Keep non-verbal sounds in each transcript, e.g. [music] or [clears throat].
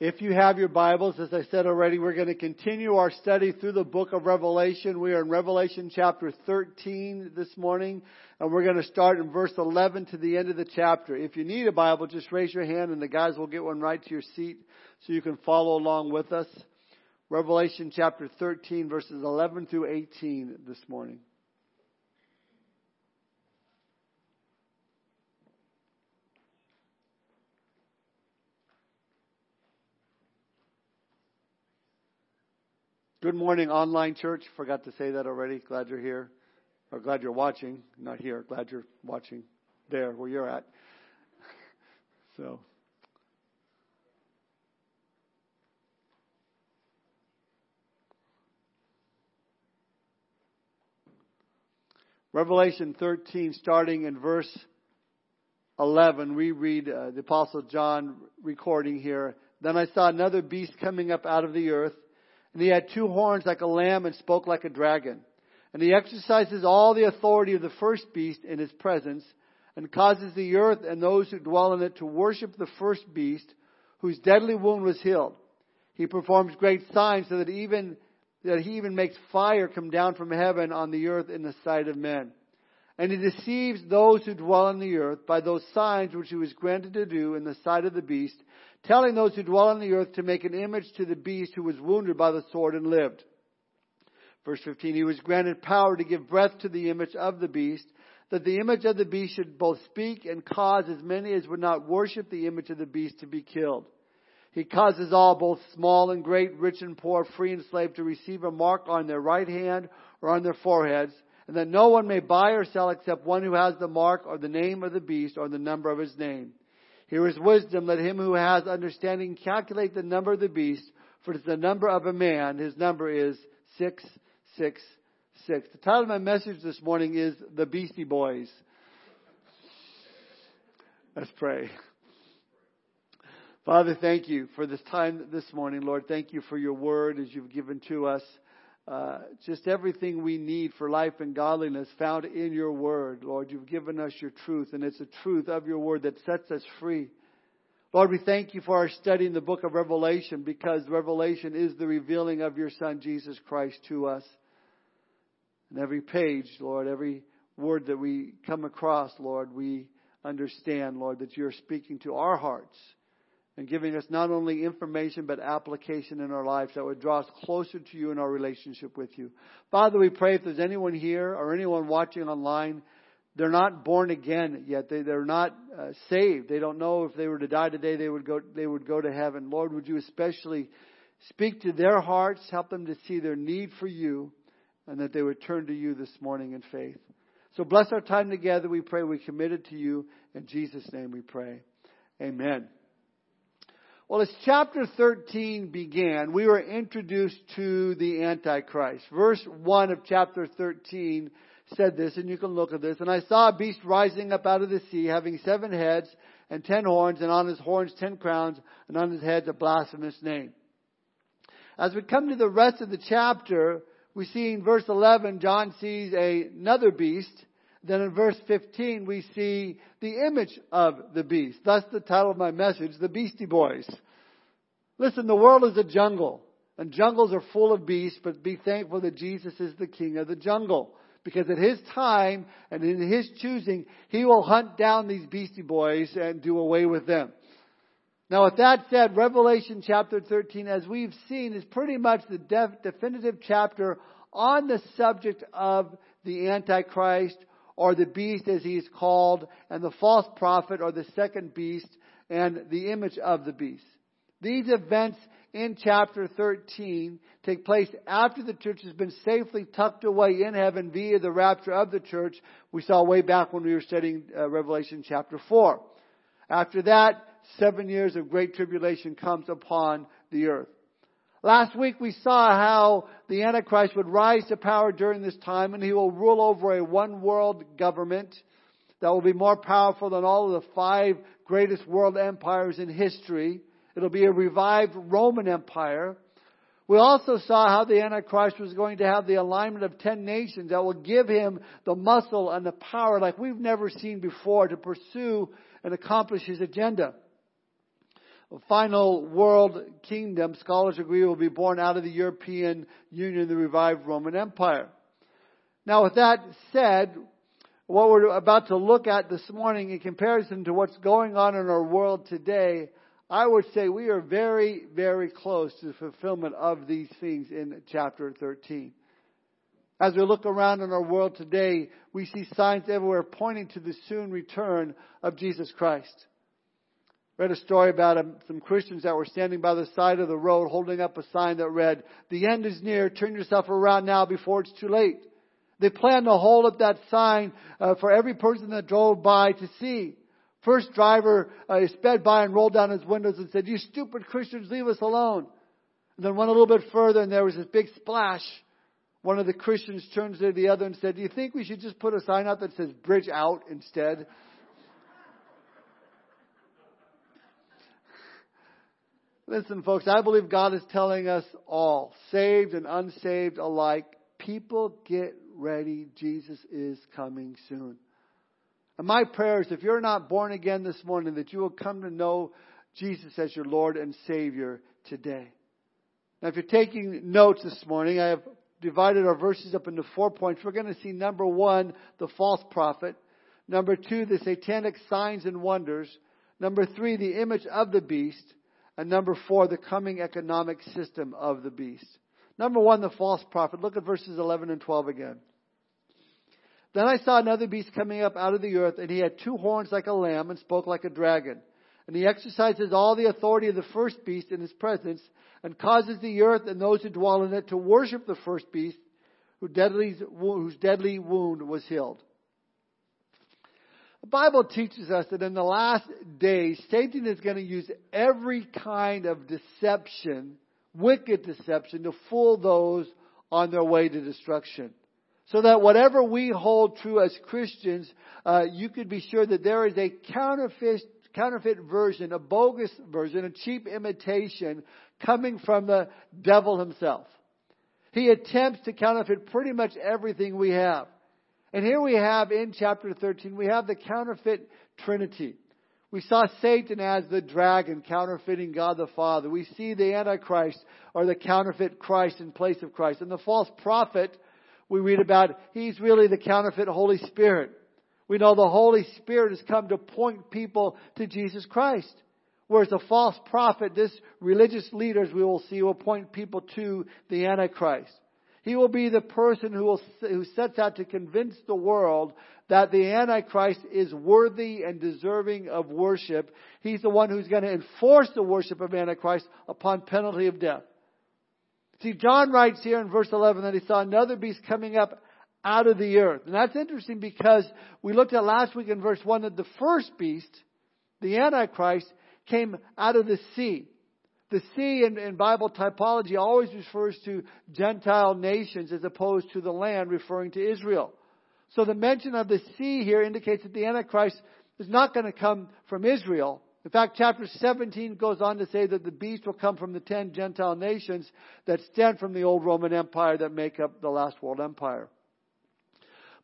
If you have your Bibles, as I said already, we're going to continue our study through the book of Revelation. We are in Revelation chapter 13 this morning, and we're going to start in verse 11 to the end of the chapter. If you need a Bible, just raise your hand and the guys will get one right to your seat so you can follow along with us. Revelation chapter 13 verses 11 through 18 this morning. Good morning, online church. Forgot to say that already. Glad you're here. Or glad you're watching. Not here. Glad you're watching there where you're at. [laughs] So. Revelation 13, starting in verse 11, we read uh, the Apostle John recording here. Then I saw another beast coming up out of the earth and he had two horns like a lamb and spoke like a dragon. And he exercises all the authority of the first beast in his presence and causes the earth and those who dwell in it to worship the first beast whose deadly wound was healed. He performs great signs so that even that he even makes fire come down from heaven on the earth in the sight of men. And he deceives those who dwell on the earth by those signs which he was granted to do in the sight of the beast, telling those who dwell on the earth to make an image to the beast who was wounded by the sword and lived. Verse 15, he was granted power to give breath to the image of the beast, that the image of the beast should both speak and cause as many as would not worship the image of the beast to be killed. He causes all, both small and great, rich and poor, free and slave, to receive a mark on their right hand or on their foreheads, and that no one may buy or sell except one who has the mark or the name of the beast or the number of his name. Here is wisdom. Let him who has understanding calculate the number of the beast, for it is the number of a man. His number is 666. The title of my message this morning is The Beastie Boys. Let's pray. Father, thank you for this time this morning, Lord. Thank you for your word as you've given to us. Uh, just everything we need for life and godliness found in your word. Lord, you've given us your truth, and it's the truth of your word that sets us free. Lord, we thank you for our study in the book of Revelation because Revelation is the revealing of your Son, Jesus Christ, to us. And every page, Lord, every word that we come across, Lord, we understand, Lord, that you're speaking to our hearts and giving us not only information but application in our lives that would draw us closer to you in our relationship with you. Father, we pray if there's anyone here or anyone watching online, they're not born again yet. They, they're not uh, saved. They don't know if they were to die today, they would go, they would go to heaven. Lord, would you especially speak to their hearts, help them to see their need for you, and that they would turn to you this morning in faith. So bless our time together. We pray we commit it to you. In Jesus' name we pray. Amen. Well, as chapter 13 began, we were introduced to the Antichrist. Verse 1 of chapter 13 said this, and you can look at this. And I saw a beast rising up out of the sea, having seven heads and ten horns, and on his horns ten crowns, and on his heads a blasphemous name. As we come to the rest of the chapter, we see in verse 11, John sees a, another beast then in verse 15, we see the image of the beast. That's the title of my message, The Beastie Boys. Listen, the world is a jungle, and jungles are full of beasts, but be thankful that Jesus is the king of the jungle. Because at his time and in his choosing, he will hunt down these beastie boys and do away with them. Now, with that said, Revelation chapter 13, as we've seen, is pretty much the def- definitive chapter on the subject of the Antichrist or the beast as he is called, and the false prophet or the second beast and the image of the beast. These events in chapter 13 take place after the church has been safely tucked away in heaven via the rapture of the church we saw way back when we were studying uh, Revelation chapter 4. After that, seven years of great tribulation comes upon the earth. Last week we saw how the Antichrist would rise to power during this time and he will rule over a one world government that will be more powerful than all of the five greatest world empires in history. It'll be a revived Roman Empire. We also saw how the Antichrist was going to have the alignment of ten nations that will give him the muscle and the power like we've never seen before to pursue and accomplish his agenda. Final world kingdom, scholars agree, will be born out of the European Union, the revived Roman Empire. Now, with that said, what we're about to look at this morning in comparison to what's going on in our world today, I would say we are very, very close to the fulfillment of these things in chapter 13. As we look around in our world today, we see signs everywhere pointing to the soon return of Jesus Christ. Read a story about um, some Christians that were standing by the side of the road holding up a sign that read, The end is near, turn yourself around now before it's too late. They planned to hold up that sign uh, for every person that drove by to see. First driver uh, sped by and rolled down his windows and said, You stupid Christians, leave us alone. And then went a little bit further and there was this big splash. One of the Christians turned to the other and said, Do you think we should just put a sign out that says bridge out instead? Listen, folks, I believe God is telling us all, saved and unsaved alike, people get ready. Jesus is coming soon. And my prayer is if you're not born again this morning, that you will come to know Jesus as your Lord and Savior today. Now, if you're taking notes this morning, I have divided our verses up into four points. We're going to see number one, the false prophet. Number two, the satanic signs and wonders. Number three, the image of the beast. And number four, the coming economic system of the beast. Number one, the false prophet. Look at verses 11 and 12 again. Then I saw another beast coming up out of the earth, and he had two horns like a lamb and spoke like a dragon. And he exercises all the authority of the first beast in his presence, and causes the earth and those who dwell in it to worship the first beast, whose deadly, wound was healed. The Bible teaches us that in the last days, Satan is going to use every kind of deception, wicked deception, to fool those on their way to destruction. So that whatever we hold true as Christians, uh, you could be sure that there is a counterfeit, counterfeit version, a bogus version, a cheap imitation coming from the devil himself. He attempts to counterfeit pretty much everything we have. And here we have in chapter 13, we have the counterfeit trinity. We saw Satan as the dragon counterfeiting God the Father. We see the Antichrist or the counterfeit Christ in place of Christ. And the false prophet we read about, he's really the counterfeit Holy Spirit. We know the Holy Spirit has come to point people to Jesus Christ. Whereas the false prophet, this religious leaders we will see will point people to the Antichrist. He will be the person who will, who sets out to convince the world that the Antichrist is worthy and deserving of worship. He's the one who's going to enforce the worship of Antichrist upon penalty of death. See, John writes here in verse 11 that he saw another beast coming up out of the earth. And that's interesting because we looked at last week in verse 1 that the first beast, the Antichrist, came out of the sea. The sea in, in, Bible typology always refers to Gentile nations as opposed to the land referring to Israel. So the mention of the sea here indicates that the Antichrist is not going to come from Israel, in fact, chapter 17 goes on to say that the beast will come from the ten Gentile nations that stem from the old Roman Empire that make up the last world empire.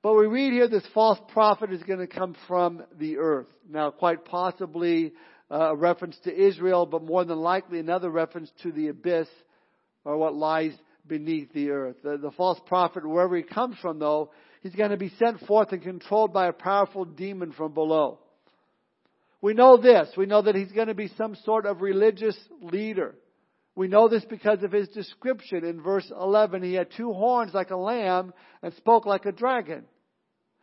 But we read here this false prophet is going to come from the earth. Now, quite possibly Uh, a reference to Israel, but more than likely another reference to the abyss or what lies beneath the earth. The, the false prophet, wherever he comes from, though, he's going to be sent forth and controlled by a powerful demon from below. We know this. We know that he's going to be some sort of religious leader. We know this because of his description in verse 11. He had two horns like a lamb and spoke like a dragon.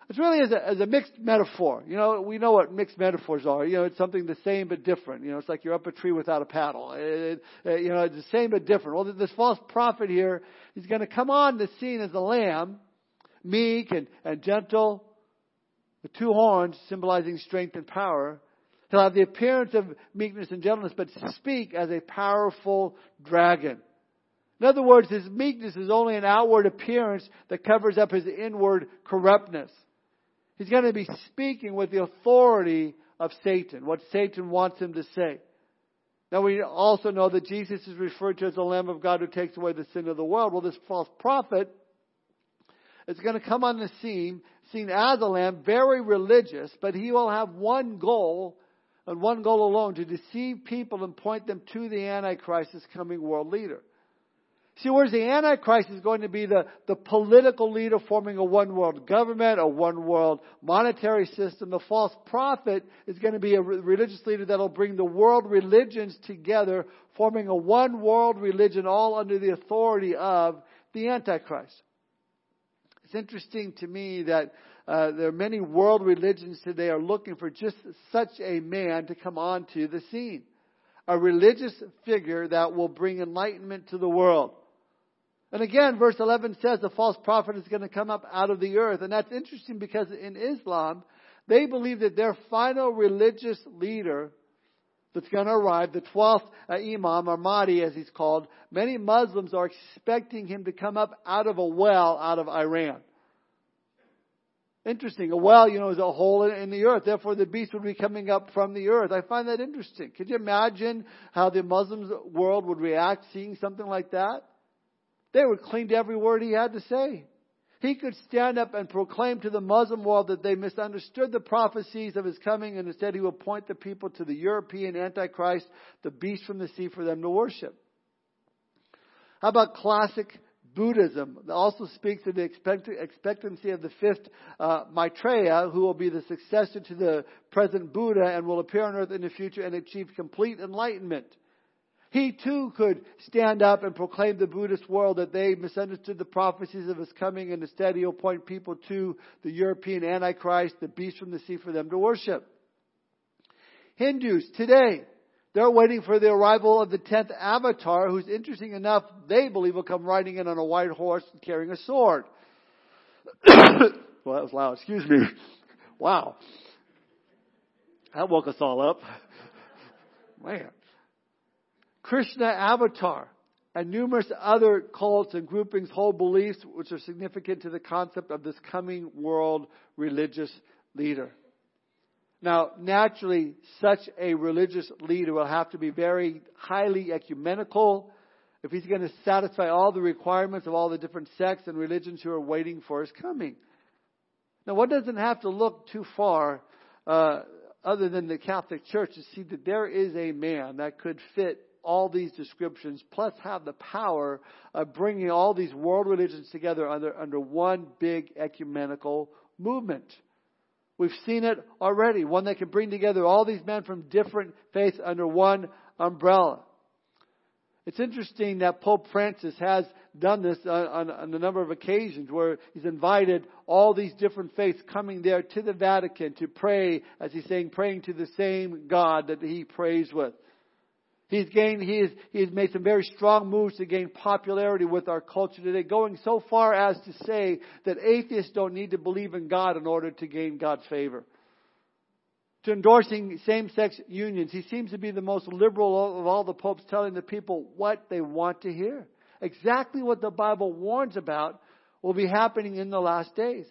It's really as a, a mixed metaphor. You know, we know what mixed metaphors are. You know, it's something the same but different. You know, it's like you're up a tree without a paddle. It, it, you know, it's the same but different. Well, this false prophet here, he's going to come on the scene as a lamb, meek and, and gentle, with two horns symbolizing strength and power. He'll have the appearance of meekness and gentleness, but speak as a powerful dragon. In other words, his meekness is only an outward appearance that covers up his inward corruptness. He's going to be speaking with the authority of Satan, what Satan wants him to say. Now we also know that Jesus is referred to as the Lamb of God who takes away the sin of the world. Well, this false prophet is going to come on the scene, seen as a lamb, very religious, but he will have one goal and one goal alone to deceive people and point them to the Antichrist as coming world leader. See, whereas the Antichrist is going to be the, the political leader forming a one world government, a one world monetary system, the false prophet is going to be a religious leader that will bring the world religions together, forming a one world religion all under the authority of the Antichrist. It's interesting to me that uh, there are many world religions today are looking for just such a man to come onto the scene. A religious figure that will bring enlightenment to the world. And again, verse 11 says the false prophet is going to come up out of the earth. And that's interesting because in Islam, they believe that their final religious leader that's going to arrive, the 12th uh, Imam, or Mahdi as he's called, many Muslims are expecting him to come up out of a well out of Iran. Interesting. A well, you know, is a hole in the earth. Therefore, the beast would be coming up from the earth. I find that interesting. Could you imagine how the Muslim world would react seeing something like that? They would cling to every word he had to say. He could stand up and proclaim to the Muslim world that they misunderstood the prophecies of his coming and instead he would point the people to the European Antichrist, the beast from the sea for them to worship. How about classic Buddhism? It also speaks of the expectancy of the fifth uh, Maitreya, who will be the successor to the present Buddha and will appear on earth in the future and achieve complete enlightenment. He too could stand up and proclaim the Buddhist world that they misunderstood the prophecies of his coming and instead he'll point people to the European Antichrist, the beast from the sea for them to worship. Hindus today, they're waiting for the arrival of the tenth avatar who's interesting enough, they believe will come riding in on a white horse and carrying a sword. [coughs] well, that was loud. Excuse me. Wow. That woke us all up. Man. Krishna avatar, and numerous other cults and groupings hold beliefs which are significant to the concept of this coming world religious leader. Now, naturally, such a religious leader will have to be very highly ecumenical if he's going to satisfy all the requirements of all the different sects and religions who are waiting for his coming. Now, one doesn't have to look too far uh, other than the Catholic Church to see that there is a man that could fit all these descriptions, plus have the power of bringing all these world religions together under, under one big ecumenical movement. We've seen it already, one that can bring together all these men from different faiths under one umbrella. It's interesting that Pope Francis has done this on, on, a number of occasions where he's invited all these different faiths coming there to the Vatican to pray, as he's saying, praying to the same God that he prays with. He's gained, he has, he has made some very strong moves to gain popularity with our culture today, going so far as to say that atheists don't need to believe in God in order to gain God's favor. To endorsing same-sex unions, he seems to be the most liberal of all the popes telling the people what they want to hear. Exactly what the Bible warns about will be happening in the last days.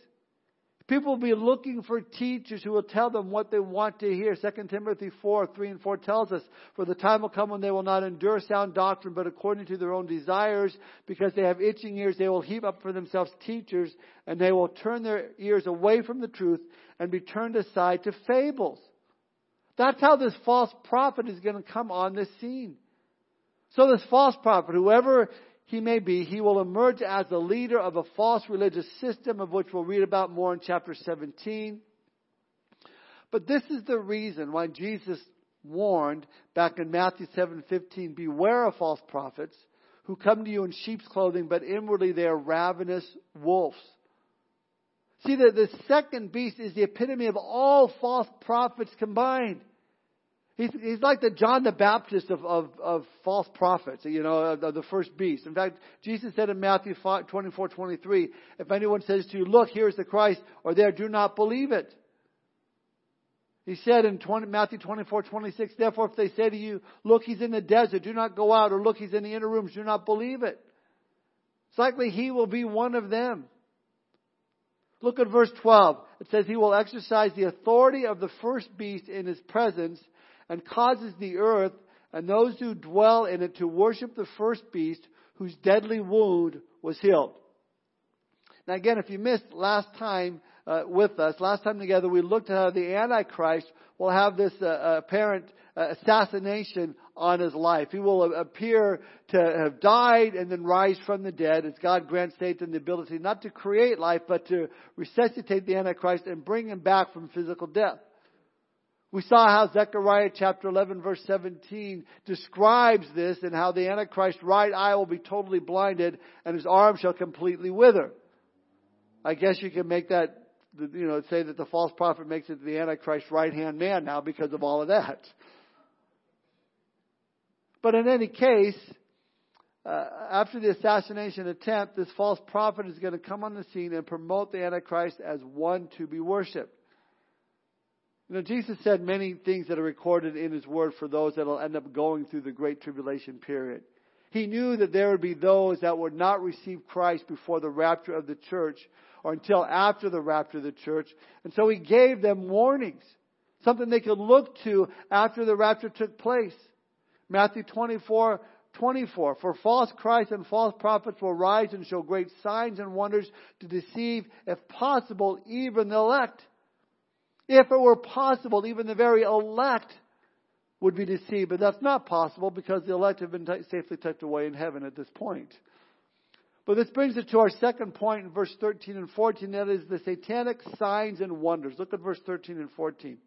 People will be looking for teachers who will tell them what they want to hear. 2 Timothy 4, 3 and 4 tells us, For the time will come when they will not endure sound doctrine, but according to their own desires, because they have itching ears, they will heap up for themselves teachers, and they will turn their ears away from the truth and be turned aside to fables. That's how this false prophet is going to come on the scene. So this false prophet, whoever he may be, he will emerge as the leader of a false religious system of which we'll read about more in chapter 17. But this is the reason why Jesus warned back in Matthew 7:15, beware of false prophets who come to you in sheep's clothing, but inwardly they are ravenous wolves. See that the second beast is the epitome of all false prophets combined. He's, he's like the John the Baptist of, of, of false prophets, you know, of, of the first beast. In fact, Jesus said in Matthew 5, 24, 23, if anyone says to you, look, here is the Christ, or there, do not believe it. He said in 20, Matthew 24, 26, therefore if they say to you, look, he's in the desert, do not go out, or look, he's in the inner rooms, do not believe it. It's likely he will be one of them. Look at verse 12. It says he will exercise the authority of the first beast in his presence and causes the earth and those who dwell in it to worship the first beast whose deadly wound was healed. Now again, if you missed last time, uh, with us, last time together we looked at how the Antichrist will have this uh, apparent uh, assassination on his life. He will appear to have died and then rise from the dead as God grants Satan the ability not to create life, but to resuscitate the Antichrist and bring him back from physical death. We saw how Zechariah chapter 11 verse 17 describes this and how the Antichrist's right eye will be totally blinded and his arm shall completely wither. I guess you can make that, you know, say that the false prophet makes it the Antichrist's right hand man now because of all of that. But in any case, uh, after the assassination attempt, this false prophet is going to come on the scene and promote the Antichrist as one to be worshipped. You know, Jesus said many things that are recorded in His Word for those that will end up going through the Great Tribulation period. He knew that there would be those that would not receive Christ before the rapture of the church or until after the rapture of the church. And so He gave them warnings, something they could look to after the rapture took place. Matthew 24, 24. For false Christs and false prophets will rise and show great signs and wonders to deceive, if possible, even the elect. If it were possible, even the very elect would be deceived, but that's not possible because the elect have been t- safely tucked away in heaven at this point. But this brings us to our second point in verse 13 and 14, that is the satanic signs and wonders. Look at verse 13 and 14.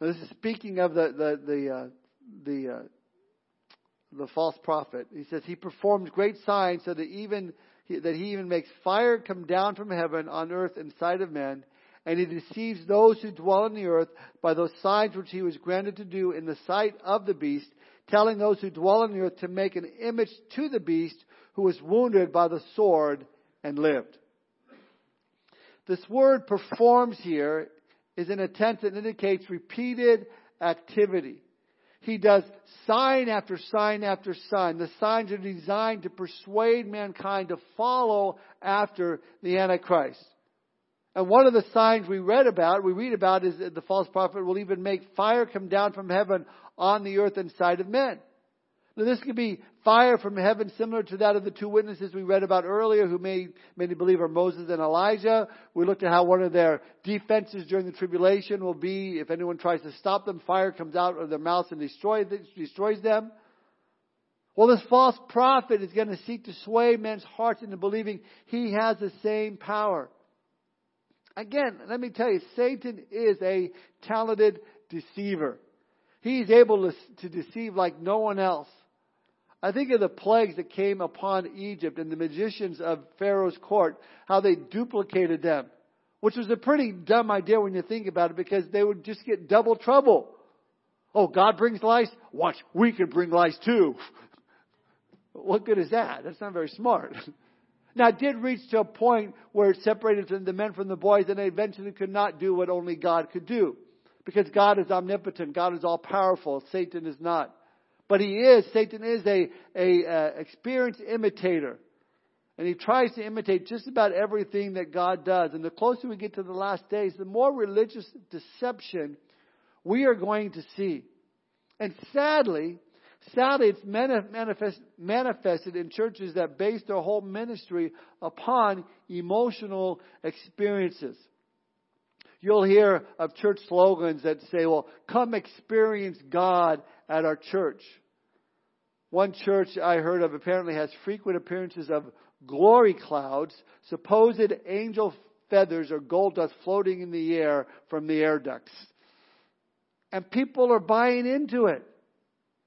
Now, this is speaking of the the the uh, the, uh, the false prophet. He says he performs great signs so that even that he even makes fire come down from heaven on earth in sight of men, and he deceives those who dwell on the earth by those signs which he was granted to do in the sight of the beast, telling those who dwell on the earth to make an image to the beast who was wounded by the sword and lived. This word performs here is an tense that indicates repeated activity. He does sign after sign after sign. The signs are designed to persuade mankind to follow after the Antichrist. And one of the signs we read about, we read about is that the false prophet will even make fire come down from heaven on the earth inside of men. This could be fire from heaven similar to that of the two witnesses we read about earlier who made many believe are Moses and Elijah. We looked at how one of their defenses during the tribulation will be if anyone tries to stop them, fire comes out of their mouths and destroys, destroys them. Well, this false prophet is going to seek to sway men's hearts into believing he has the same power. Again, let me tell you, Satan is a talented deceiver. He's able to, to deceive like no one else. I think of the plagues that came upon Egypt and the magicians of Pharaoh's court, how they duplicated them, which was a pretty dumb idea when you think about it because they would just get double trouble. Oh, God brings lice? Watch, we can bring lice too. [laughs] what good is that? That's not very smart. [laughs] now, it did reach to a point where it separated the men from the boys and they eventually could not do what only God could do. Because God is omnipotent. God is all powerful. Satan is not. But he is, Satan is a, a uh, experienced imitator. And he tries to imitate just about everything that God does. And the closer we get to the last days, the more religious deception we are going to see. And sadly, sadly, it's manifest, manifested in churches that base their whole ministry upon emotional experiences. You'll hear of church slogans that say, well, come experience God at our church. One church I heard of apparently has frequent appearances of glory clouds, supposed angel feathers or gold dust floating in the air from the air ducts. And people are buying into it.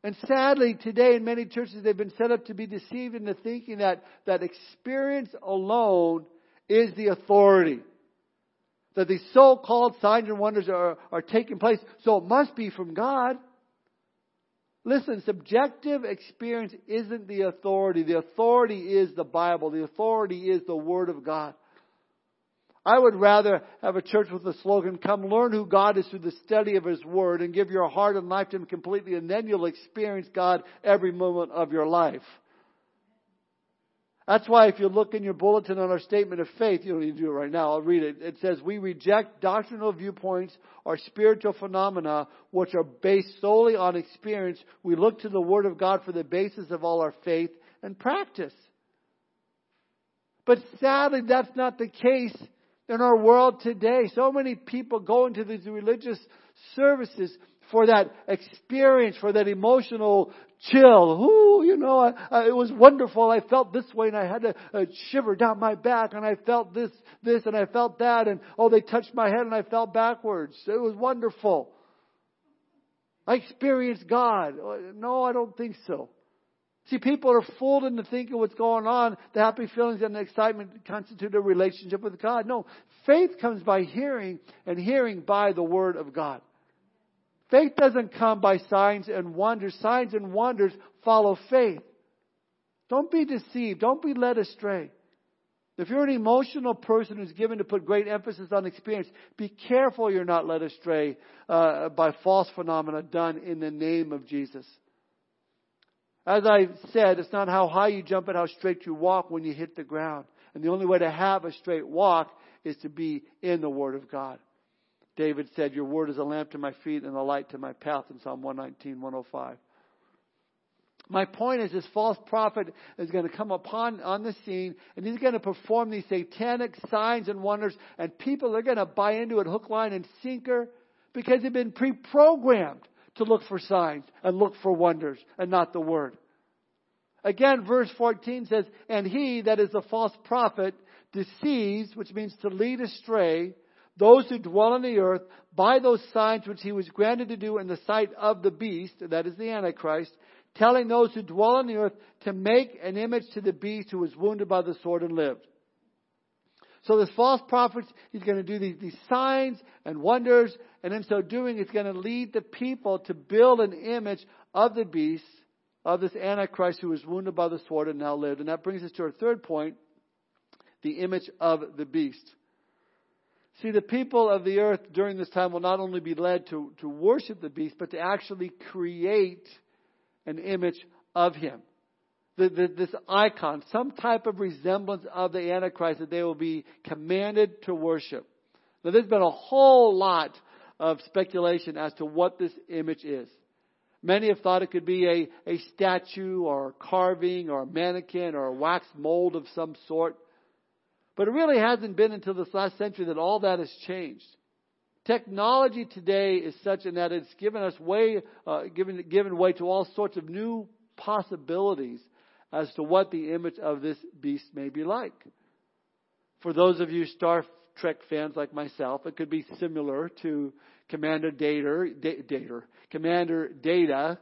And sadly, today in many churches, they've been set up to be deceived into thinking that, that experience alone is the authority. That these so-called signs and wonders are, are taking place, so it must be from God. Listen, subjective experience isn't the authority. The authority is the Bible. The authority is the Word of God. I would rather have a church with the slogan, come learn who God is through the study of His Word and give your heart and life to Him completely and then you'll experience God every moment of your life. That's why if you look in your bulletin on our statement of faith, you don't need to do it right now, I'll read it. It says, we reject doctrinal viewpoints or spiritual phenomena which are based solely on experience. We look to the Word of God for the basis of all our faith and practice. But sadly, that's not the case in our world today. So many people go into these religious services for that experience, for that emotional chill. Ooh, you know, I, I, it was wonderful. I felt this way and I had a, a shiver down my back and I felt this, this and I felt that and oh, they touched my head and I fell backwards. It was wonderful. I experienced God. No, I don't think so. See, people are fooled into thinking what's going on. The happy feelings and the excitement constitute a relationship with God. No, faith comes by hearing, and hearing by the Word of God. Faith doesn't come by signs and wonders. Signs and wonders follow faith. Don't be deceived. Don't be led astray. If you're an emotional person who's given to put great emphasis on experience, be careful you're not led astray uh, by false phenomena done in the name of Jesus. As I said, it's not how high you jump and how straight you walk when you hit the ground. And the only way to have a straight walk is to be in the Word of God. David said, Your word is a lamp to my feet and a light to my path in Psalm 119, 105. My point is this false prophet is going to come upon on the scene and he's going to perform these satanic signs and wonders and people are going to buy into it hook, line, and sinker because they've been pre-programmed to look for signs and look for wonders and not the word. Again, verse 14 says, And he, that is the false prophet, deceives, which means to lead astray, those who dwell on the earth by those signs which he was granted to do in the sight of the beast, that is the Antichrist, telling those who dwell on the earth to make an image to the beast who was wounded by the sword and lived. So this false prophet, he's going to do these, these signs and wonders, and in so doing, he's going to lead the people to build an image of the beast, of this Antichrist who was wounded by the sword and now lived. And that brings us to our third point, the image of the beast. See, the people of the earth during this time will not only be led to, to worship the beast, but to actually create an image of him. The, the, this icon, some type of resemblance of the Antichrist that they will be commanded to worship. Now, there's been a whole lot of speculation as to what this image is. Many have thought it could be a, a statue or a carving or a mannequin or a wax mold of some sort. But it really hasn't been until this last century that all that has changed. Technology today is such in that it's given us way, uh, given, given way to all sorts of new possibilities as to what the image of this beast may be like. For those of you Star Trek fans like myself, it could be similar to Commander Data, Data, Commander Data.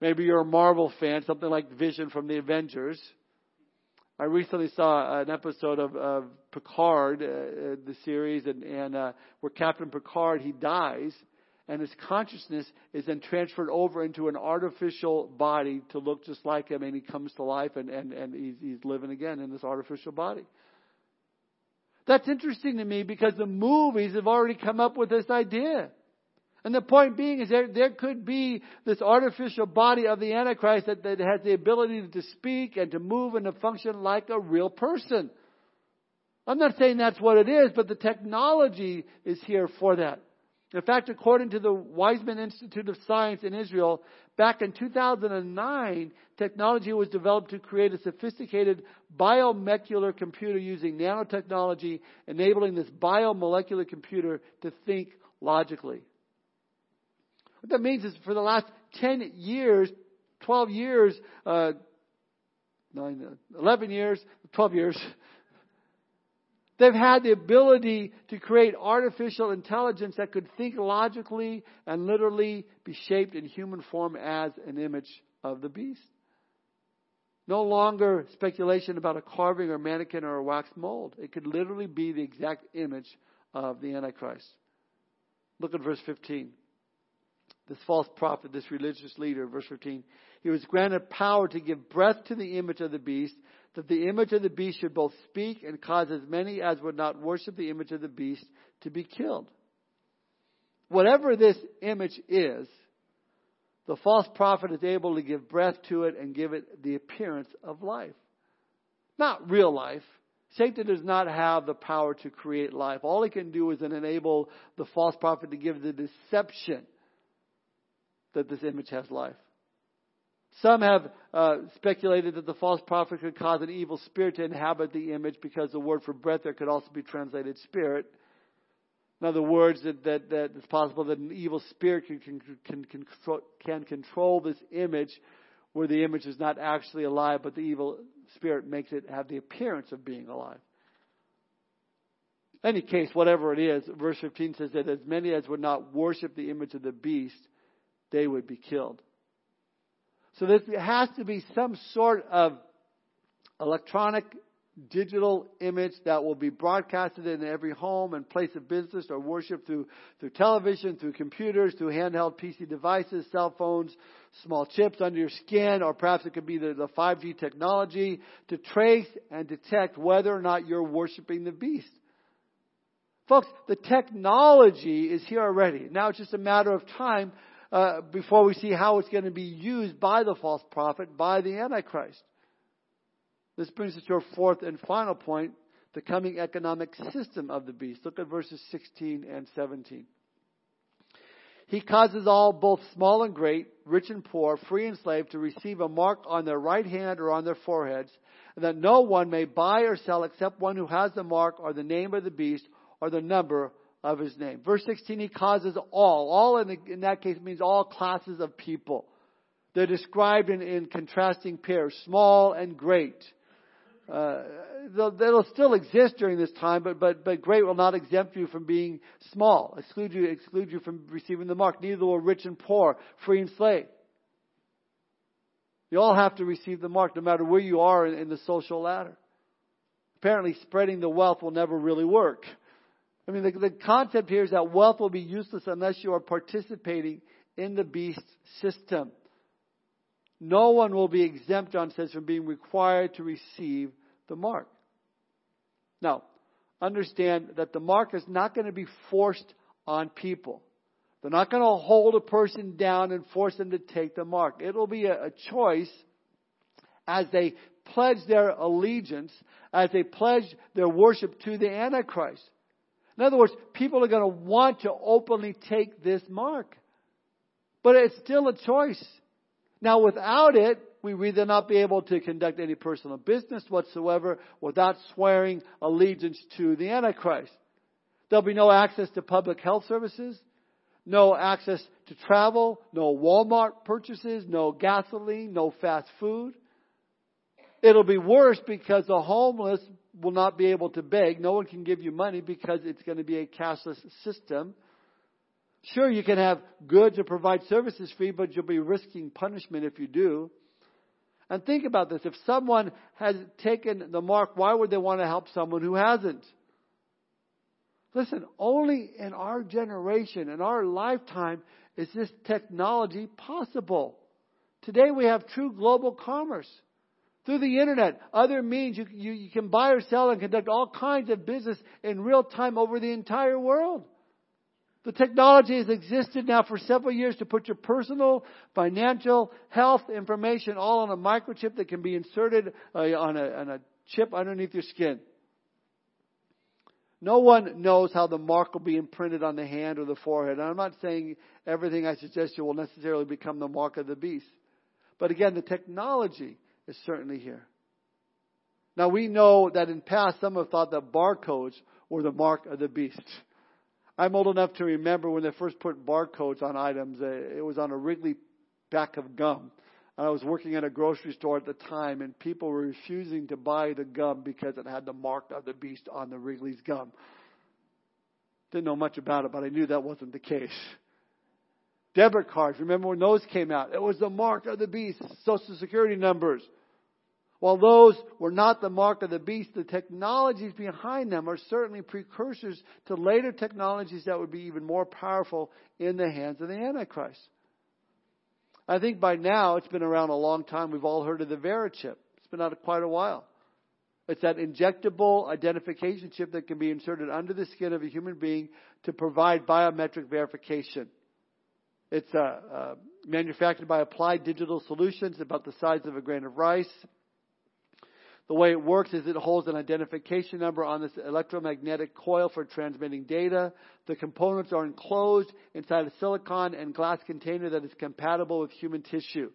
Maybe you're a Marvel fan, something like Vision from the Avengers. I recently saw an episode of, of Picard, uh, uh, the series, and, and uh, where Captain Picard he dies, and his consciousness is then transferred over into an artificial body to look just like him, and he comes to life, and and and he's, he's living again in this artificial body. That's interesting to me because the movies have already come up with this idea. And the point being is there, there could be this artificial body of the Antichrist that, that has the ability to speak and to move and to function like a real person. I'm not saying that's what it is, but the technology is here for that. In fact, according to the Weizmann Institute of Science in Israel, back in 2009, technology was developed to create a sophisticated biomolecular computer using nanotechnology, enabling this biomolecular computer to think logically. What that means is for the last 10 years, 12 years, uh, 9, 11 years, 12 years, [laughs] they've had the ability to create artificial intelligence that could think logically and literally be shaped in human form as an image of the beast. No longer speculation about a carving or mannequin or a wax mold. It could literally be the exact image of the Antichrist. Look at verse 15 this false prophet, this religious leader, verse 15, he was granted power to give breath to the image of the beast, that the image of the beast should both speak and cause as many as would not worship the image of the beast to be killed. Whatever this image is, the false prophet is able to give breath to it and give it the appearance of life. Not real life. Satan does not have the power to create life. All he can do is enable the false prophet to give the deception that this image has life. Some have uh, speculated that the false prophet could cause an evil spirit to inhabit the image because the word for breath there could also be translated spirit. In other words, that, that, that it's possible that an evil spirit can, can, can, control, can control this image where the image is not actually alive, but the evil spirit makes it have the appearance of being alive. In any case, whatever it is, verse 15 says that as many as would not worship the image of the beast, they would be killed. So there has to be some sort of electronic digital image that will be broadcasted in every home and place of business or worship through, through television, through computers, through handheld PC devices, cell phones, small chips under your skin, or perhaps it could be the, the 5G technology to trace and detect whether or not you're worshiping the beast. Folks, the technology is here already. Now it's just a matter of time uh, before we see how it's going to be used by the false prophet, by the Antichrist. This brings us to our fourth and final point the coming economic system of the beast. Look at verses 16 and 17. He causes all, both small and great, rich and poor, free and slave, to receive a mark on their right hand or on their foreheads, and that no one may buy or sell except one who has the mark or the name of the beast or the number of his name. Verse 16, he causes all. All in, the, in that case means all classes of people. They're described in, in contrasting pairs, small and great. Uh, they'll, they'll, still exist during this time, but, but, but great will not exempt you from being small, exclude you, exclude you from receiving the mark. Neither will rich and poor, free and slave. You all have to receive the mark, no matter where you are in, in the social ladder. Apparently, spreading the wealth will never really work. I mean, the, the concept here is that wealth will be useless unless you are participating in the beast system. No one will be exempt, John says, from being required to receive the mark. Now, understand that the mark is not going to be forced on people. They're not going to hold a person down and force them to take the mark. It'll be a, a choice as they pledge their allegiance, as they pledge their worship to the Antichrist. In other words, people are going to want to openly take this mark. But it's still a choice. Now, without it, we would either not be able to conduct any personal business whatsoever without swearing allegiance to the Antichrist. There'll be no access to public health services, no access to travel, no Walmart purchases, no gasoline, no fast food. It'll be worse because the homeless will not be able to beg. No one can give you money because it's going to be a cashless system. Sure, you can have goods or provide services free, but you'll be risking punishment if you do. And think about this. If someone has taken the mark, why would they want to help someone who hasn't? Listen, only in our generation, in our lifetime, is this technology possible. Today we have true global commerce. Through the internet, other means, you, you, you can buy or sell and conduct all kinds of business in real time over the entire world. The technology has existed now for several years to put your personal, financial, health information all on a microchip that can be inserted uh, on, a, on a chip underneath your skin. No one knows how the mark will be imprinted on the hand or the forehead. And I'm not saying everything I suggest you will necessarily become the mark of the beast. But again, the technology is certainly here. Now we know that in past some have thought that barcodes were the mark of the beast. [laughs] I'm old enough to remember when they first put barcodes on items. Uh, it was on a Wrigley pack of gum. I was working at a grocery store at the time, and people were refusing to buy the gum because it had the mark of the beast on the Wrigley's gum. Didn't know much about it, but I knew that wasn't the case. Debit cards, remember when those came out? It was the mark of the beast, social security numbers. While those were not the mark of the beast, the technologies behind them are certainly precursors to later technologies that would be even more powerful in the hands of the Antichrist. I think by now, it's been around a long time, we've all heard of the Verichip. It's been out quite a while. It's that injectable identification chip that can be inserted under the skin of a human being to provide biometric verification. It's uh, uh, manufactured by Applied Digital Solutions, about the size of a grain of rice. The way it works is it holds an identification number on this electromagnetic coil for transmitting data. The components are enclosed inside a silicon and glass container that is compatible with human tissue.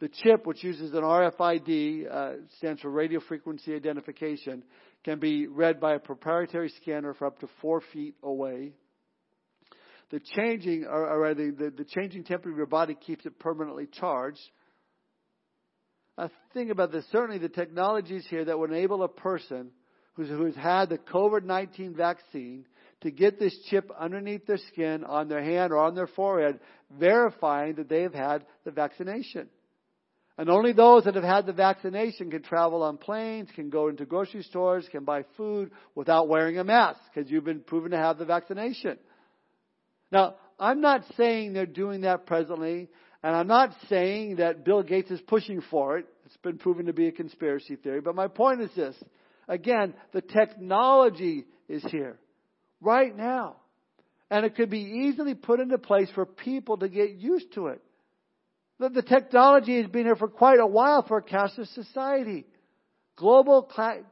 The chip, which uses an RFID, uh, stands for radio frequency identification, can be read by a proprietary scanner for up to four feet away. The changing, or, or the, the, the changing temperature of your body keeps it permanently charged. Uh, think about this. Certainly, the technologies here that would enable a person who's, who's had the COVID 19 vaccine to get this chip underneath their skin, on their hand, or on their forehead, verifying that they've had the vaccination. And only those that have had the vaccination can travel on planes, can go into grocery stores, can buy food without wearing a mask because you've been proven to have the vaccination. Now, I'm not saying they're doing that presently, and I'm not saying that Bill Gates is pushing for it. It's been proven to be a conspiracy theory. But my point is this. Again, the technology is here right now. And it could be easily put into place for people to get used to it. The, the technology has been here for quite a while for a cashless society. Global cla-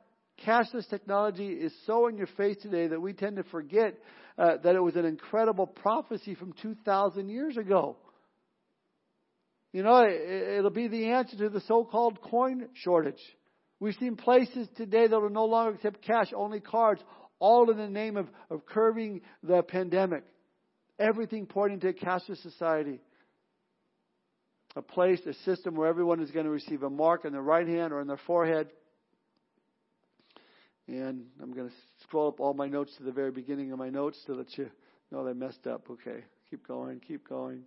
cashless technology is so in your face today that we tend to forget uh, that it was an incredible prophecy from 2,000 years ago. You know, it, it'll be the answer to the so-called coin shortage. We've seen places today that will no longer accept cash, only cards, all in the name of, of curbing the pandemic. Everything pointing to a cashless society. A place, a system where everyone is going to receive a mark on their right hand or on their forehead. And I'm going to scroll up all my notes to the very beginning of my notes to let you know they messed up. Okay, keep going, keep going.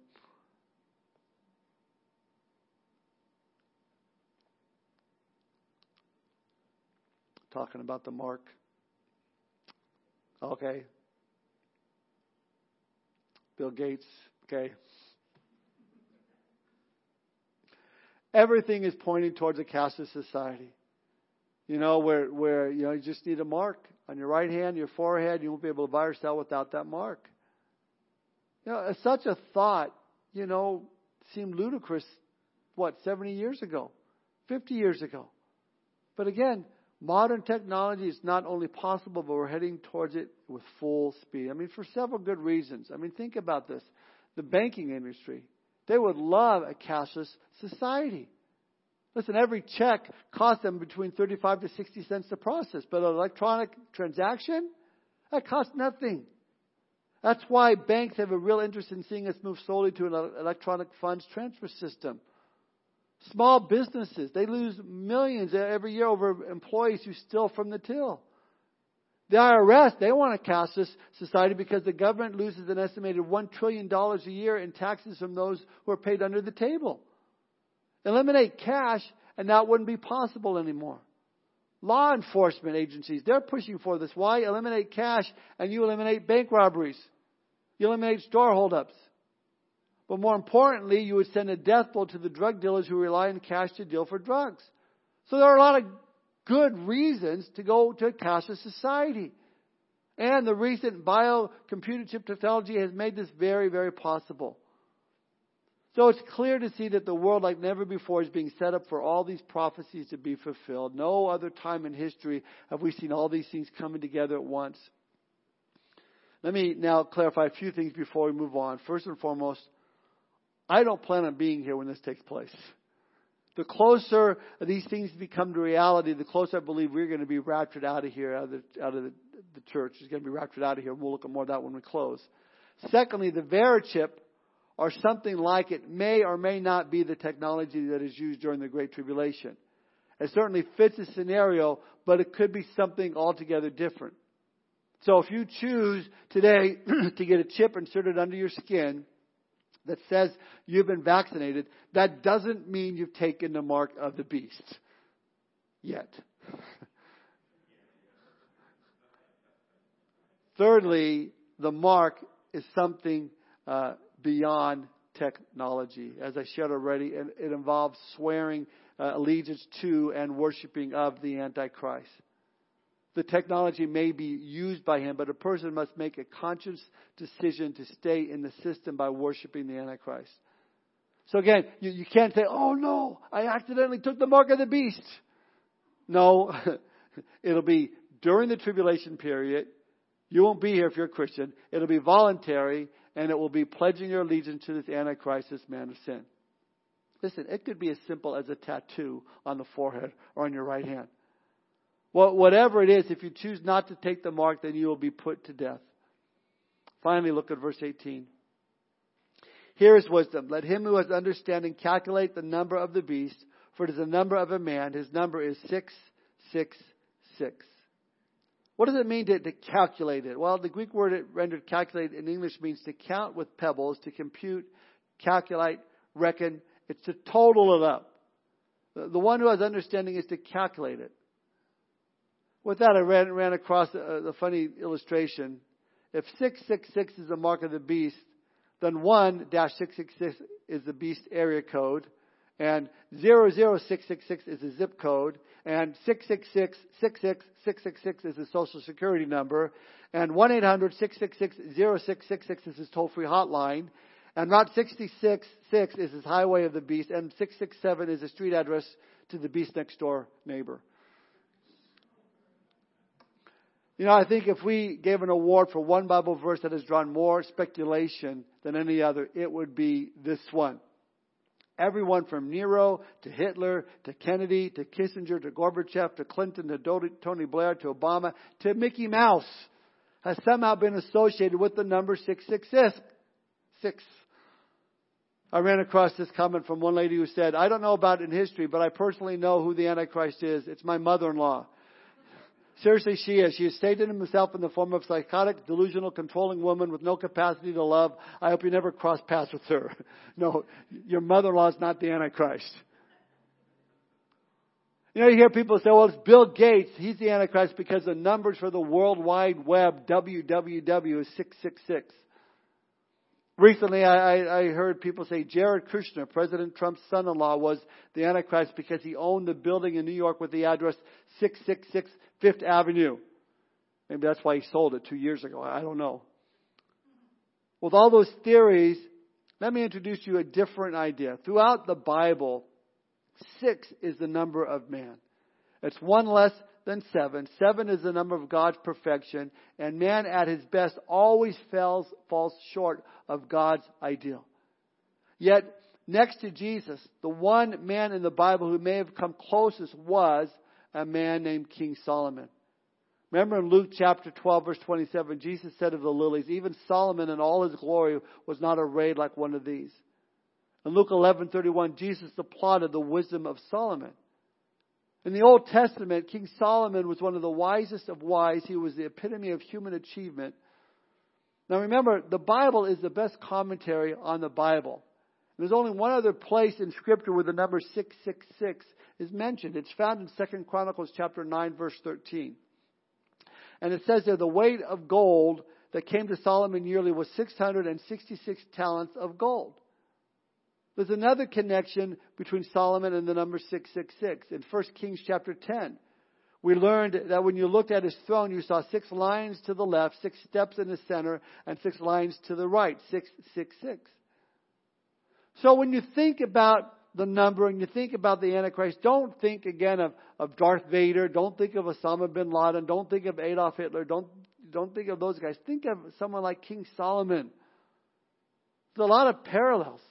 Talking about the mark. Okay. Bill Gates. Okay. Everything is pointing towards a cashless society. You know, where, where, you know, you just need a mark on your right hand, your forehead. You won't be able to buy or sell without that mark. You know, such a thought, you know, seemed ludicrous, what, 70 years ago, 50 years ago. But again, Modern technology is not only possible, but we're heading towards it with full speed. I mean, for several good reasons. I mean, think about this. The banking industry, they would love a cashless society. Listen, every check costs them between 35 to 60 cents to process, but an electronic transaction, that costs nothing. That's why banks have a real interest in seeing us move slowly to an electronic funds transfer system. Small businesses, they lose millions every year over employees who steal from the till. The IRS, they want a cashless society because the government loses an estimated $1 trillion a year in taxes from those who are paid under the table. Eliminate cash, and that wouldn't be possible anymore. Law enforcement agencies, they're pushing for this. Why? Eliminate cash, and you eliminate bank robberies. You eliminate store holdups. But more importantly, you would send a death blow to the drug dealers who rely on cash to deal for drugs. So there are a lot of good reasons to go to a cashless society. And the recent biocomputer chip technology has made this very, very possible. So it's clear to see that the world, like never before, is being set up for all these prophecies to be fulfilled. No other time in history have we seen all these things coming together at once. Let me now clarify a few things before we move on. First and foremost, I don't plan on being here when this takes place. The closer these things become to reality, the closer I believe we're going to be raptured out of here, out of the, out of the, the church is going to be raptured out of here. We'll look at more of that when we close. Secondly, the Verichip or something like it may or may not be the technology that is used during the Great Tribulation. It certainly fits the scenario, but it could be something altogether different. So if you choose today [clears throat] to get a chip inserted under your skin, that says you've been vaccinated, that doesn't mean you've taken the mark of the beast yet. [laughs] Thirdly, the mark is something uh, beyond technology. As I shared already, it, it involves swearing uh, allegiance to and worshiping of the Antichrist the technology may be used by him, but a person must make a conscious decision to stay in the system by worshiping the Antichrist. So again, you, you can't say, oh no, I accidentally took the mark of the beast. No, [laughs] it'll be during the tribulation period. You won't be here if you're a Christian. It'll be voluntary, and it will be pledging your allegiance to this Antichrist, this man of sin. Listen, it could be as simple as a tattoo on the forehead or on your right hand. Well, whatever it is, if you choose not to take the mark, then you will be put to death. Finally, look at verse 18. Here is wisdom. Let him who has understanding calculate the number of the beast, for it is the number of a man. His number is 666. What does it mean to, to calculate it? Well, the Greek word rendered calculate in English means to count with pebbles, to compute, calculate, reckon. It's to total it up. The, the one who has understanding is to calculate it. With that, I ran, ran across uh, a, a funny illustration. If 666 is the mark of the beast, then 1-666 is the beast area code, and 00666 is the zip code, and 666 is the social security number, and 1-800-666-0666 is his toll-free hotline, and Route 66 is his highway of the beast, and 667 is the street address to the beast next door neighbor. You know, I think if we gave an award for one Bible verse that has drawn more speculation than any other, it would be this one. Everyone from Nero to Hitler to Kennedy to Kissinger to Gorbachev to Clinton to Tony Blair to Obama to Mickey Mouse has somehow been associated with the number 666. Six. I ran across this comment from one lady who said, I don't know about in history, but I personally know who the Antichrist is. It's my mother-in-law. Seriously, she is. She has stated himself in the form of psychotic, delusional, controlling woman with no capacity to love. I hope you never cross paths with her. [laughs] No, your mother-in-law is not the Antichrist. You know, you hear people say, well, it's Bill Gates. He's the Antichrist because the numbers for the World Wide Web, WWW, is 666. Recently, I, I heard people say Jared Kushner, President Trump's son-in-law, was the Antichrist because he owned the building in New York with the address 666 Fifth Avenue. Maybe that's why he sold it two years ago. I don't know. With all those theories, let me introduce you a different idea. Throughout the Bible, six is the number of man. It's one less than seven. Seven is the number of God's perfection, and man at his best always falls, falls short of God's ideal. Yet, next to Jesus, the one man in the Bible who may have come closest was a man named King Solomon. Remember in Luke chapter 12 verse 27, Jesus said of the lilies, even Solomon in all his glory was not arrayed like one of these. In Luke 11:31, Jesus applauded the wisdom of Solomon. In the Old Testament, King Solomon was one of the wisest of wise. He was the epitome of human achievement. Now remember, the Bible is the best commentary on the Bible. There's only one other place in Scripture where the number 666 is mentioned. It's found in 2 Chronicles chapter 9 verse 13. And it says there, the weight of gold that came to Solomon yearly was 666 talents of gold. There's another connection between Solomon and the number 666. In 1 Kings chapter 10, we learned that when you looked at his throne, you saw six lines to the left, six steps in the center, and six lines to the right. 666. So when you think about the number and you think about the Antichrist, don't think again of, of Darth Vader. Don't think of Osama bin Laden. Don't think of Adolf Hitler. Don't, don't think of those guys. Think of someone like King Solomon. There's a lot of parallels.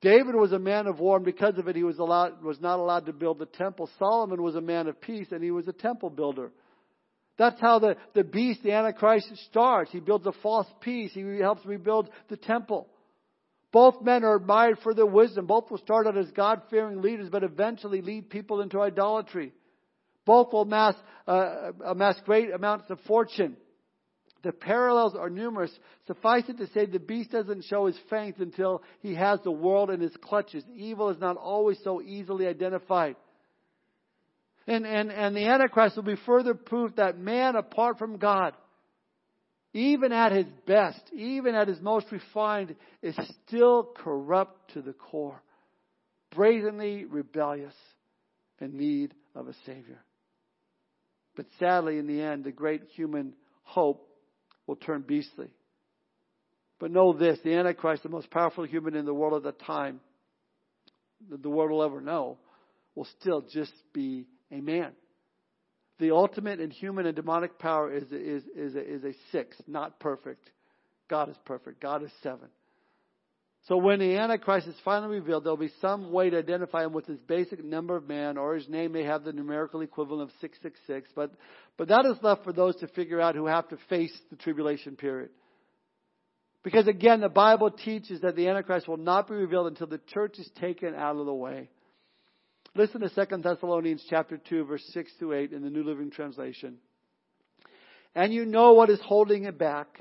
David was a man of war, and because of it, he was, allowed, was not allowed to build the temple. Solomon was a man of peace, and he was a temple builder. That's how the, the beast, the Antichrist, starts. He builds a false peace. He helps rebuild the temple. Both men are admired for their wisdom. Both will start out as God fearing leaders, but eventually lead people into idolatry. Both will amass, uh, amass great amounts of fortune. The parallels are numerous. Suffice it to say, the beast doesn't show his fangs until he has the world in his clutches. Evil is not always so easily identified. And, and, and the Antichrist will be further proof that man apart from God even at his best, even at his most refined, is still corrupt to the core, brazenly rebellious, in need of a Savior. But sadly, in the end, the great human hope will turn beastly. But know this the Antichrist, the most powerful human in the world at the time that the world will ever know, will still just be a man. The ultimate in human and demonic power is, is, is, a, is a six, not perfect. God is perfect. God is seven. So when the Antichrist is finally revealed, there'll be some way to identify him with his basic number of man, or his name may have the numerical equivalent of 666. But, but that is left for those to figure out who have to face the tribulation period. Because again, the Bible teaches that the Antichrist will not be revealed until the church is taken out of the way. Listen to 2 Thessalonians chapter 2, verse 6 to 8 in the New Living Translation. And you know what is holding it back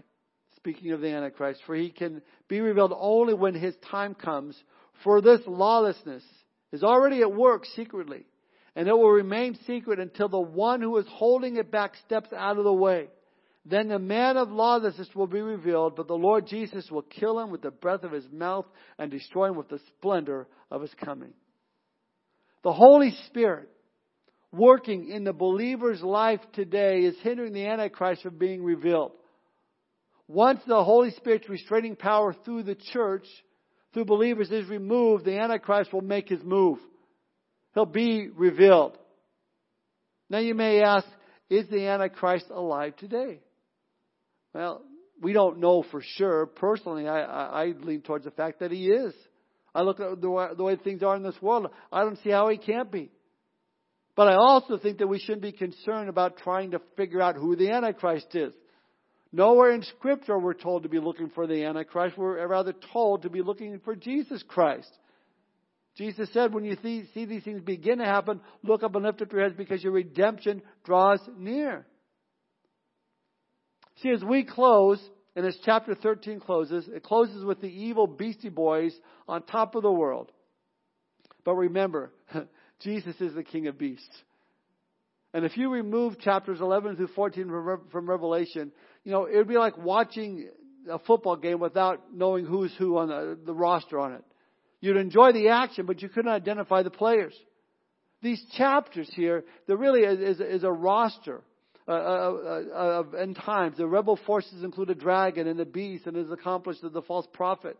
speaking of the Antichrist, for he can be revealed only when his time comes. For this lawlessness is already at work secretly, and it will remain secret until the one who is holding it back steps out of the way. Then the man of lawlessness will be revealed, but the Lord Jesus will kill him with the breath of his mouth and destroy him with the splendor of his coming. The Holy Spirit working in the believer's life today is hindering the Antichrist from being revealed. Once the Holy Spirit's restraining power through the church, through believers, is removed, the Antichrist will make his move. He'll be revealed. Now you may ask, is the Antichrist alive today? Well, we don't know for sure. Personally, I, I, I lean towards the fact that he is. I look at the way, the way things are in this world. I don't see how he can't be. But I also think that we shouldn't be concerned about trying to figure out who the Antichrist is. Nowhere in Scripture we're told to be looking for the Antichrist. We're rather told to be looking for Jesus Christ. Jesus said, when you see, see these things begin to happen, look up and lift up your heads because your redemption draws near. See, as we close, and as chapter 13 closes, it closes with the evil beastie boys on top of the world. But remember, [laughs] Jesus is the King of beasts. And if you remove chapters 11 through 14 from Revelation, you know, it would be like watching a football game without knowing who's who on the, the roster on it. You'd enjoy the action, but you couldn't identify the players. These chapters here, there really is, is, is a roster uh, uh, uh, of end times. The rebel forces include a dragon and a beast and is accomplished as the false prophet.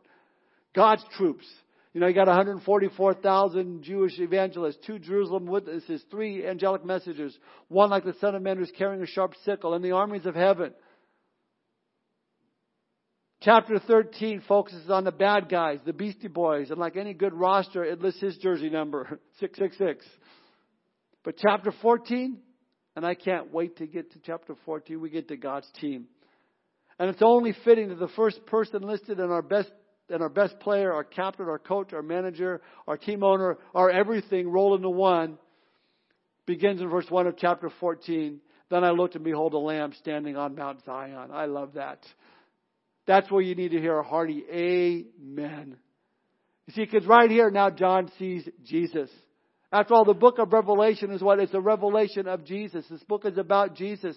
God's troops. You know, you got 144,000 Jewish evangelists, two Jerusalem witnesses, three angelic messengers, one like the Son of Man who's carrying a sharp sickle, and the armies of heaven. Chapter 13 focuses on the bad guys, the Beastie Boys, and like any good roster, it lists his jersey number, [laughs] 666. But chapter 14, and I can't wait to get to chapter 14, we get to God's team. And it's only fitting that the first person listed in our best and our best player, our captain, our coach, our manager, our team owner, our everything roll into one begins in verse 1 of chapter 14. Then I looked and behold a lamb standing on Mount Zion. I love that. That's where you need to hear a hearty amen. You see, because right here now John sees Jesus. After all, the book of Revelation is what? It's a revelation of Jesus. This book is about Jesus.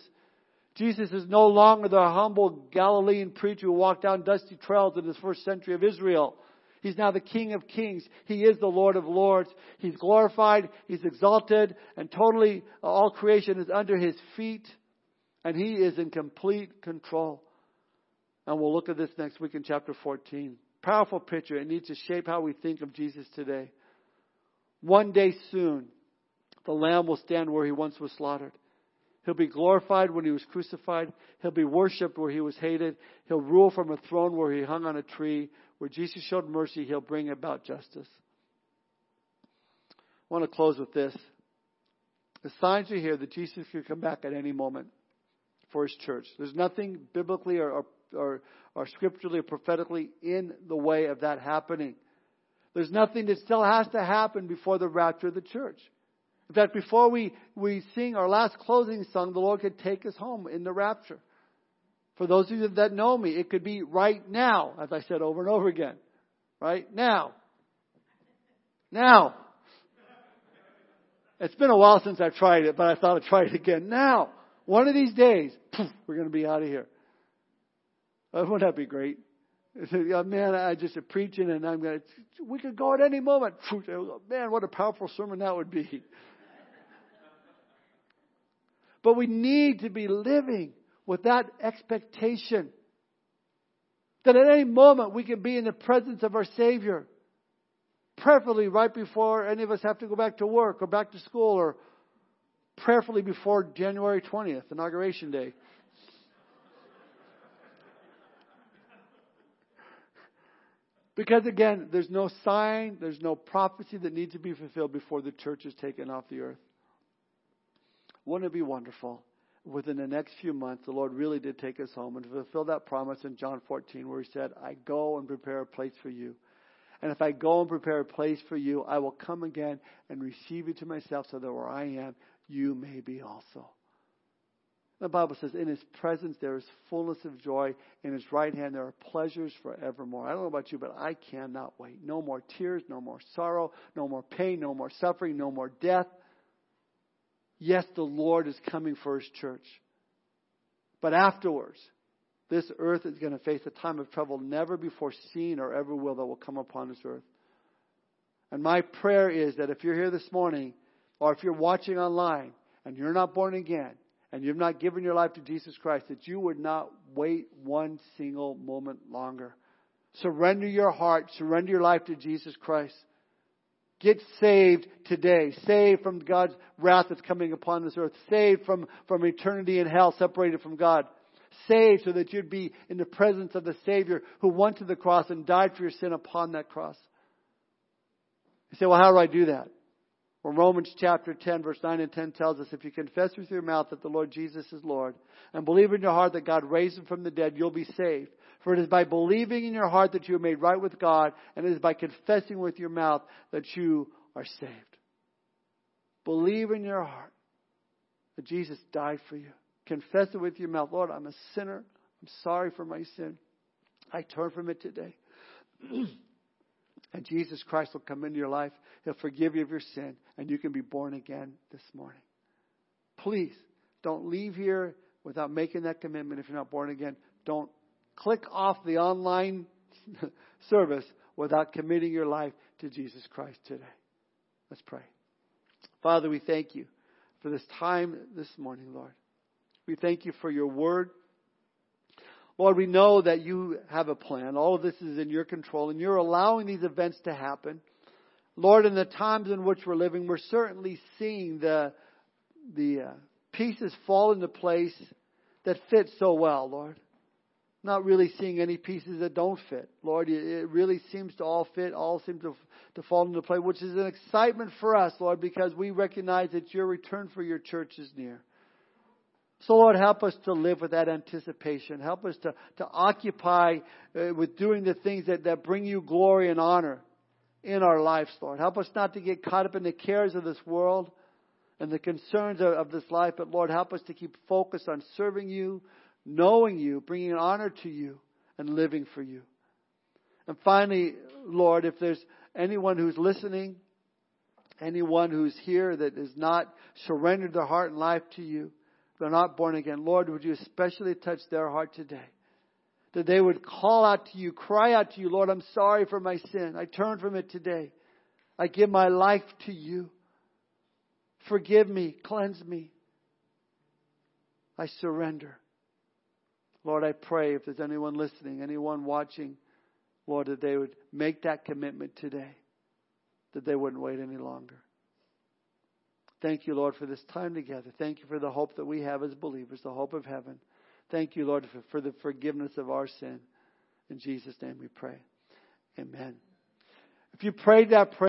Jesus is no longer the humble Galilean preacher who walked down dusty trails in the first century of Israel. He's now the King of Kings. He is the Lord of Lords. He's glorified. He's exalted. And totally uh, all creation is under His feet. And He is in complete control. And we'll look at this next week in chapter 14. Powerful picture. It needs to shape how we think of Jesus today. One day soon, the Lamb will stand where He once was slaughtered. He'll be glorified when he was crucified. He'll be worshiped where he was hated. He'll rule from a throne where he hung on a tree. Where Jesus showed mercy, he'll bring about justice. I want to close with this. The signs are here that Jesus could come back at any moment for his church. There's nothing biblically or, or, or scripturally or prophetically in the way of that happening. There's nothing that still has to happen before the rapture of the church. In fact, before we, we sing our last closing song, the Lord could take us home in the rapture. For those of you that know me, it could be right now, as I said over and over again. Right now. Now. It's been a while since I've tried it, but I thought I'd try it again. Now. One of these days, poof, we're going to be out of here. Wouldn't that be great? Yeah, man, I just am preaching and I'm going to, we could go at any moment. [laughs] Oh, man, what a powerful sermon that would be. [laughs] But we need to be living with that expectation that at any moment we can be in the presence of our Savior. Prayerfully right before any of us have to go back to work or back to school or prayerfully before January 20th, Inauguration Day. Because again, there's no sign, there's no prophecy that needs to be fulfilled before the church is taken off the earth. Wouldn't it be wonderful? Within the next few months, the Lord really did take us home and fulfill that promise in John 14 where He said, I go and prepare a place for you. And if I go and prepare a place for you, I will come again and receive you to myself so that where I am, you may be also. The Bible says, in his presence there is fullness of joy. In his right hand there are pleasures forevermore. I don't know about you, but I cannot wait. No more tears, no more sorrow, no more pain, no more suffering, no more death. Yes, the Lord is coming for his church. But afterwards, this earth is going to face a time of trouble never before seen or ever will that will come upon this earth. And my prayer is that if you're here this morning, or if you're watching online, and you're not born again, and you've not given your life to Jesus Christ, that you would not wait one single moment longer. Surrender your heart, surrender your life to Jesus Christ. Get saved today. Saved from God's wrath that's coming upon this earth. Saved from, from eternity in hell, separated from God saved so that you'd be in the presence of the Savior who went to the cross and died for your sin upon that cross. You say, well, how do I do that? Well, Romans chapter 10 verse 9 and 10 tells us if you confess with your mouth that the Lord Jesus is Lord and believe in your heart that God raised him from the dead, you'll be saved. For it is by believing in your heart that you are made right with God and it is by confessing with your mouth that you are saved. Believe in your heart that Jesus died for you. Confess it with your mouth. Lord, I'm a sinner. I'm sorry for my sin. I turn from it today. [clears throat] and Jesus Christ will come into your life. He'll forgive you of your sin, and you can be born again this morning. Please don't leave here without making that commitment if you're not born again. Don't click off the online [laughs] service without committing your life to Jesus Christ today. Let's pray. Father, we thank you for this time this morning, Lord. We thank you for your word. Lord, we know that you have a plan. All of this is in your control, and you're allowing these events to happen. Lord, in the times in which we're living, we're certainly seeing the, the uh, pieces fall into place that fit so well, Lord. Not really seeing any pieces that don't fit. Lord, it really seems to all fit, all seem to, to fall into place, which is an excitement for us, Lord, because we recognize that your return for your church is near. So, Lord, help us to live with that anticipation. Help us to, to occupy uh, with doing the things that, that bring you glory and honor in our lives, Lord. Help us not to get caught up in the cares of this world and the concerns of, of this life, but Lord, help us to keep focused on serving you, knowing you, bringing honor to you, and living for you. And finally, Lord, if there's anyone who's listening, anyone who's here that has not surrendered their heart and life to you, they're not born again. Lord, would you especially touch their heart today? That they would call out to you, cry out to you, Lord, I'm sorry for my sin. I turn from it today. I give my life to you. Forgive me, cleanse me. I surrender. Lord, I pray if there's anyone listening, anyone watching, Lord, that they would make that commitment today, that they wouldn't wait any longer. Thank you, Lord, for this time together. Thank you for the hope that we have as believers, the hope of heaven. Thank you, Lord, for, for the forgiveness of our sin. In Jesus' name we pray. Amen. If you prayed that prayer,